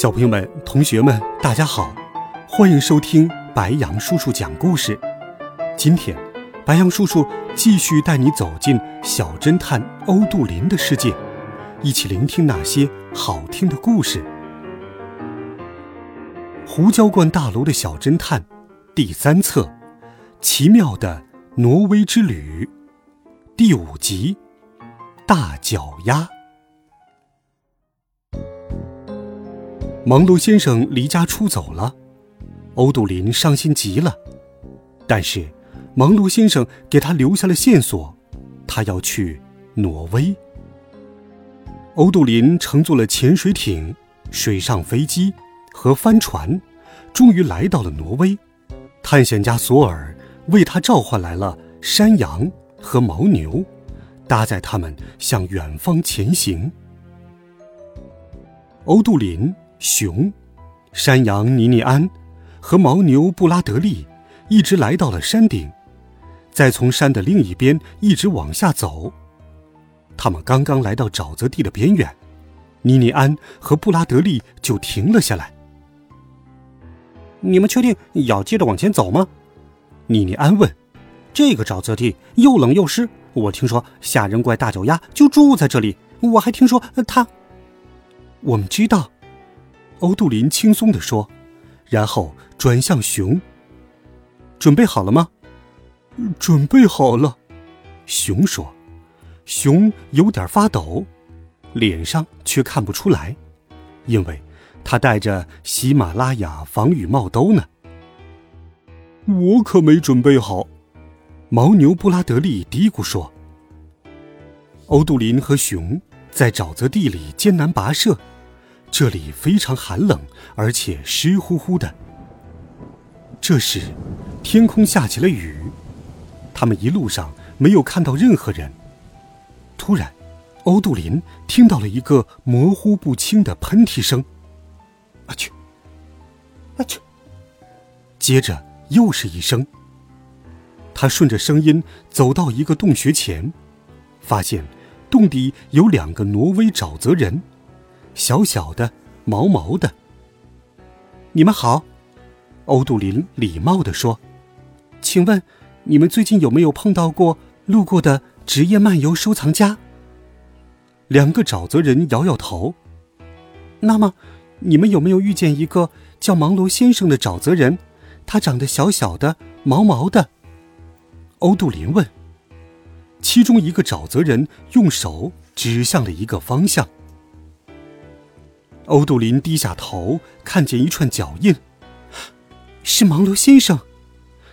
小朋友们、同学们，大家好，欢迎收听白杨叔叔讲故事。今天，白杨叔叔继续带你走进小侦探欧杜林的世界，一起聆听那些好听的故事。胡椒罐大楼的小侦探，第三册，《奇妙的挪威之旅》，第五集，《大脚丫》。芒罗先生离家出走了，欧杜林伤心极了。但是，芒罗先生给他留下了线索，他要去挪威。欧杜林乘坐了潜水艇、水上飞机和帆船，终于来到了挪威。探险家索尔为他召唤来了山羊和牦牛，搭载他们向远方前行。欧杜林。熊、山羊尼尼安和牦牛布拉德利一直来到了山顶，再从山的另一边一直往下走。他们刚刚来到沼泽地的边缘，尼尼安和布拉德利就停了下来。你们确定要接着往前走吗？尼尼安问。这个沼泽地又冷又湿，我听说吓人怪大脚丫就住在这里。我还听说他……我们知道。欧杜林轻松地说，然后转向熊。准备好了吗？准备好了。熊说。熊有点发抖，脸上却看不出来，因为他戴着喜马拉雅防雨帽兜呢。我可没准备好。牦牛布拉德利嘀咕说。欧杜林和熊在沼泽地里艰难跋涉。这里非常寒冷，而且湿乎乎的。这时，天空下起了雨，他们一路上没有看到任何人。突然，欧杜林听到了一个模糊不清的喷嚏声，“啊去，啊去！”接着又是一声。他顺着声音走到一个洞穴前，发现洞底有两个挪威沼泽人。小小的，毛毛的。你们好，欧杜林礼貌地说：“请问，你们最近有没有碰到过路过的职业漫游收藏家？”两个沼泽人摇摇头。那么，你们有没有遇见一个叫芒罗先生的沼泽人？他长得小小的，毛毛的。欧杜林问。其中一个沼泽人用手指向了一个方向。欧杜林低下头，看见一串脚印，是盲流先生。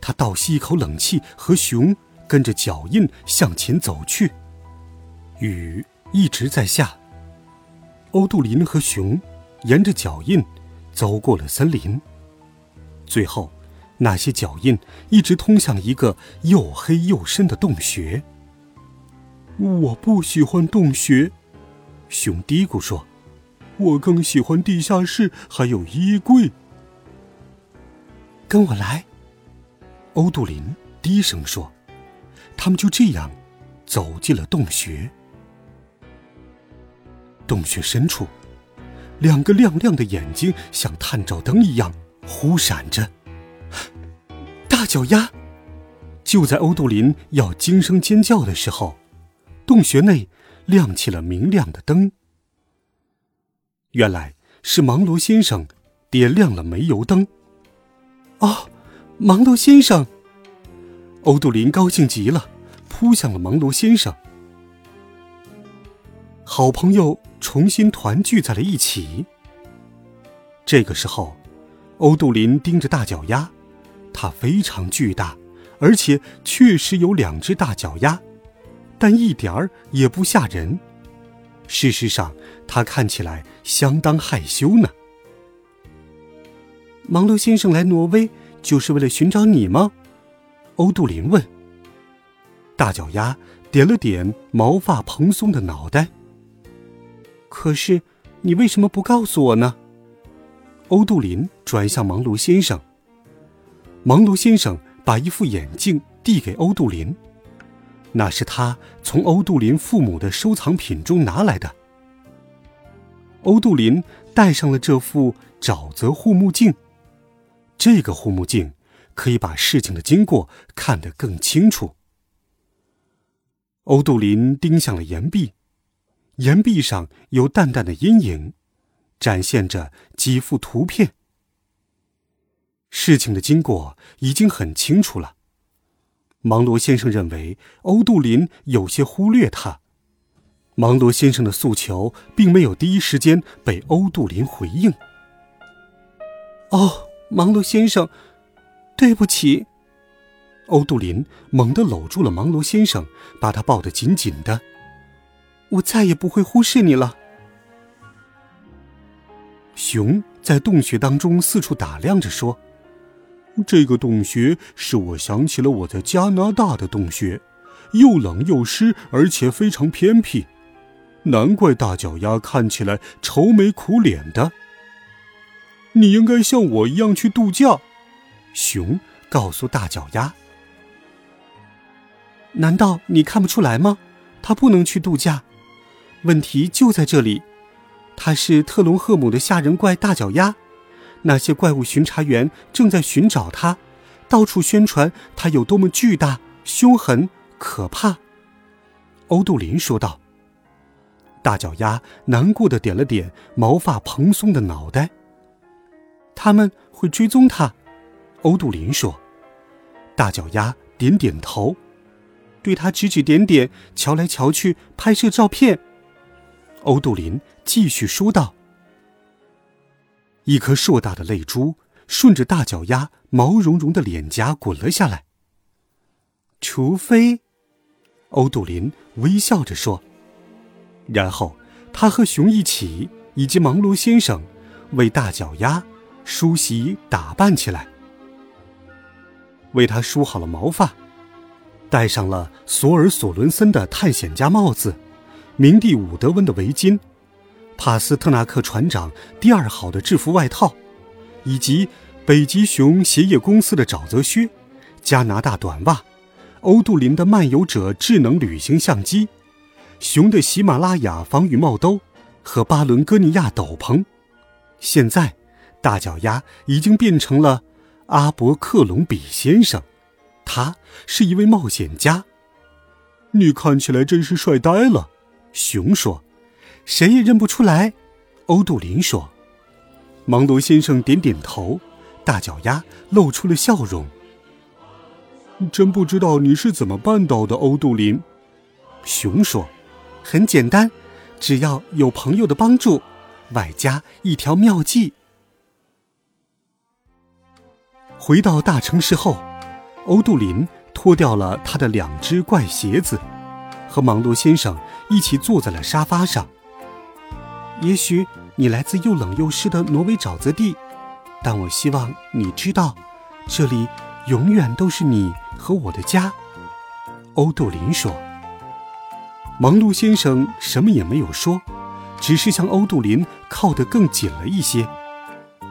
他倒吸一口冷气，和熊跟着脚印向前走去。雨一直在下。欧杜林和熊沿着脚印走过了森林，最后，那些脚印一直通向一个又黑又深的洞穴。我不喜欢洞穴，熊嘀咕说。我更喜欢地下室，还有衣柜。跟我来，欧杜林低声说。他们就这样走进了洞穴。洞穴深处，两个亮亮的眼睛像探照灯一样忽闪着。大脚丫！就在欧杜林要惊声尖叫的时候，洞穴内亮起了明亮的灯。原来是芒罗先生点亮了煤油灯。哦，芒罗先生！欧杜林高兴极了，扑向了芒罗先生。好朋友重新团聚在了一起。这个时候，欧杜林盯着大脚丫，它非常巨大，而且确实有两只大脚丫，但一点儿也不吓人。事实上，他看起来相当害羞呢。芒罗先生来挪威就是为了寻找你吗？欧杜林问。大脚丫点了点毛发蓬松的脑袋。可是，你为什么不告诉我呢？欧杜林转向芒罗先生。芒罗先生把一副眼镜递给欧杜林，那是他从欧杜林父母的收藏品中拿来的。欧杜林戴上了这副沼泽护目镜。这个护目镜可以把事情的经过看得更清楚。欧杜林盯向了岩壁，岩壁上有淡淡的阴影，展现着几幅图片。事情的经过已经很清楚了。芒罗先生认为欧杜林有些忽略他。芒罗先生的诉求并没有第一时间被欧杜林回应。哦，芒罗先生，对不起。欧杜林猛地搂住了芒罗先生，把他抱得紧紧的。我再也不会忽视你了。熊在洞穴当中四处打量着，说：“这个洞穴使我想起了我在加拿大的洞穴，又冷又湿，而且非常偏僻。难怪大脚丫看起来愁眉苦脸的。你应该像我一样去度假。”熊告诉大脚丫。难道你看不出来吗？他不能去度假，问题就在这里。他是特隆赫姆的吓人怪大脚丫，那些怪物巡查员正在寻找他，到处宣传他有多么巨大、凶狠、可怕。欧杜林说道。大脚丫难过的点了点毛发蓬松的脑袋。他们会追踪他，欧杜林说。大脚丫点点头。对他指指点点，瞧来瞧去，拍摄照片。欧杜林继续说道：“一颗硕大的泪珠顺着大脚丫毛茸茸的脸颊滚了下来。”除非，欧杜林微笑着说。然后他和熊一起，以及芒罗先生，为大脚丫梳洗打扮起来，为他梳好了毛发。戴上了索尔索伦森的探险家帽子，明蒂伍德温的围巾，帕斯特纳克船长第二好的制服外套，以及北极熊鞋业公司的沼泽靴，加拿大短袜，欧杜林的漫游者智能旅行相机，熊的喜马拉雅防雨帽兜和巴伦哥尼亚斗篷。现在，大脚丫已经变成了阿伯克隆比先生。他是一位冒险家，你看起来真是帅呆了。熊说：“谁也认不出来。”欧杜林说：“芒罗先生点点头，大脚丫露出了笑容。真不知道你是怎么办到的，欧杜林。”熊说：“很简单，只要有朋友的帮助，外加一条妙计。”回到大城市后。欧杜林脱掉了他的两只怪鞋子，和芒罗先生一起坐在了沙发上。也许你来自又冷又湿的挪威沼泽地，但我希望你知道，这里永远都是你和我的家。”欧杜林说。忙碌先生什么也没有说，只是向欧杜林靠得更紧了一些，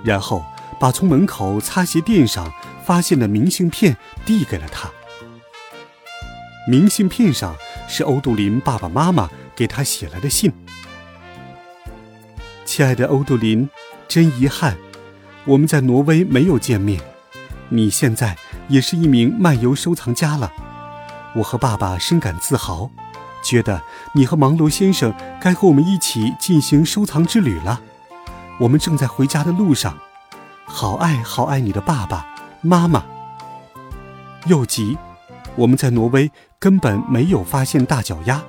然后把从门口擦鞋垫上。发现的明信片递给了他。明信片上是欧杜林爸爸妈妈给他写来的信。亲爱的欧杜林，真遗憾，我们在挪威没有见面。你现在也是一名漫游收藏家了，我和爸爸深感自豪，觉得你和芒罗先生该和我们一起进行收藏之旅了。我们正在回家的路上，好爱好爱你的爸爸。妈妈，又急，我们在挪威根本没有发现大脚丫。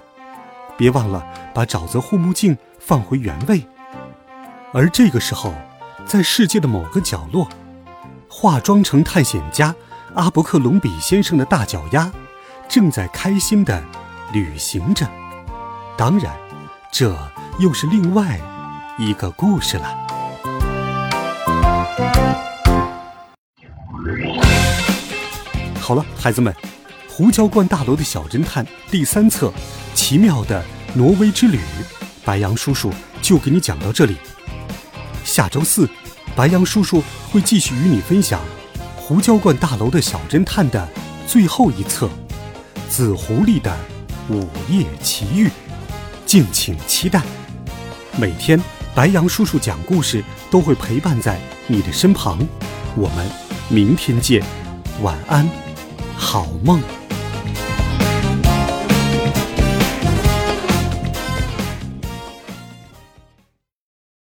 别忘了把沼泽护目镜放回原位。而这个时候，在世界的某个角落，化妆成探险家阿伯克隆比先生的大脚丫正在开心的旅行着，当然这又是另外一个故事了。好了，孩子们，胡椒罐大楼的小侦探第三册奇妙的挪威之旅，白羊叔叔就给你讲到这里。下周四，白羊叔叔会继续与你分享《胡椒罐大楼的小侦探》的最后一册《紫狐狸的午夜奇遇》，敬请期待。每天，白羊叔叔讲故事都会陪伴在你的身旁。我们明天见，晚安，好梦。